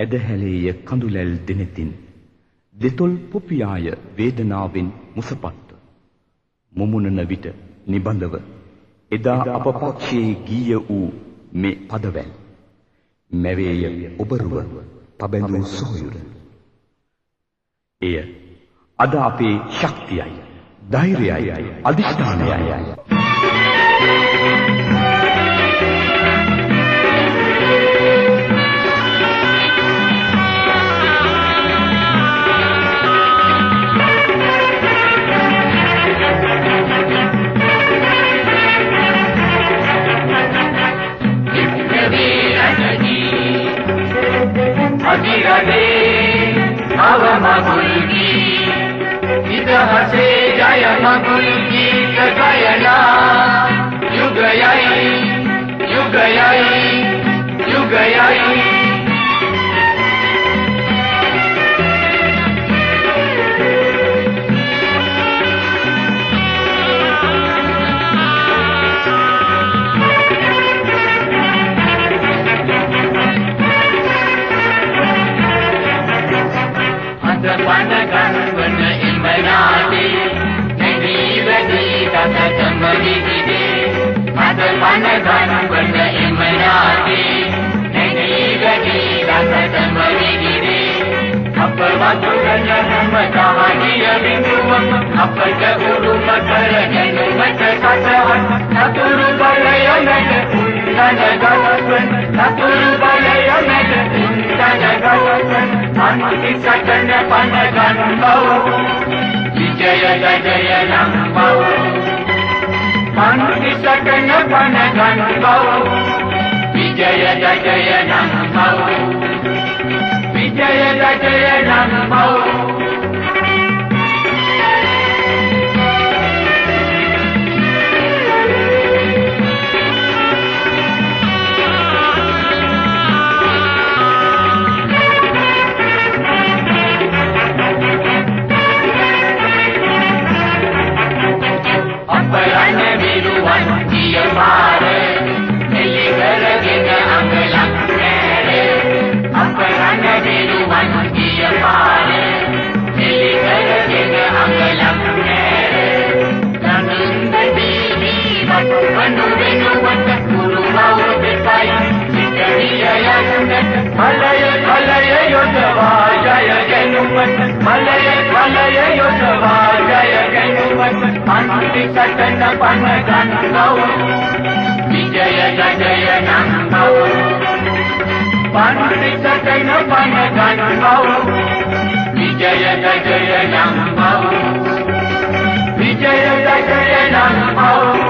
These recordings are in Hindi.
ඇදහැලේය කඳුලැල් දෙනෙතින්. දෙතොල් පොපියාය වේදනාවෙන් මුසපත්ව මුමුණන විට නිබඳව එදා අප පක්ෂයේ ගීය වූ මේ පදවැල්. මැවේය ඔබරුව පබැඳූ සොහොයුර. එය අද අපේ ශක්තියයි ධෛර්යයයි අධිෂ්ඨානයයි हसे जय मगुल्गी गगयना युगयाई युगयाई युगयाई சொந்தமான கணவன் இன்பனாலே நீவதி கத சம்மதிக்கிறே மதமான கணவன் இன்பனாலே విజయ జయ నమ విజయ జయ నమ విజయ జయ నమ मलय खलय योधवा जय गनुमत मलय खलय योधवा जय गनुमत अंति कटन पन गंगौ विजय जय नंदौ पंति कटन पन गंगौ विजय जय नंदौ विजय जय नंदौ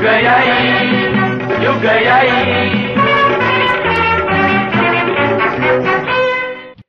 गई युग गई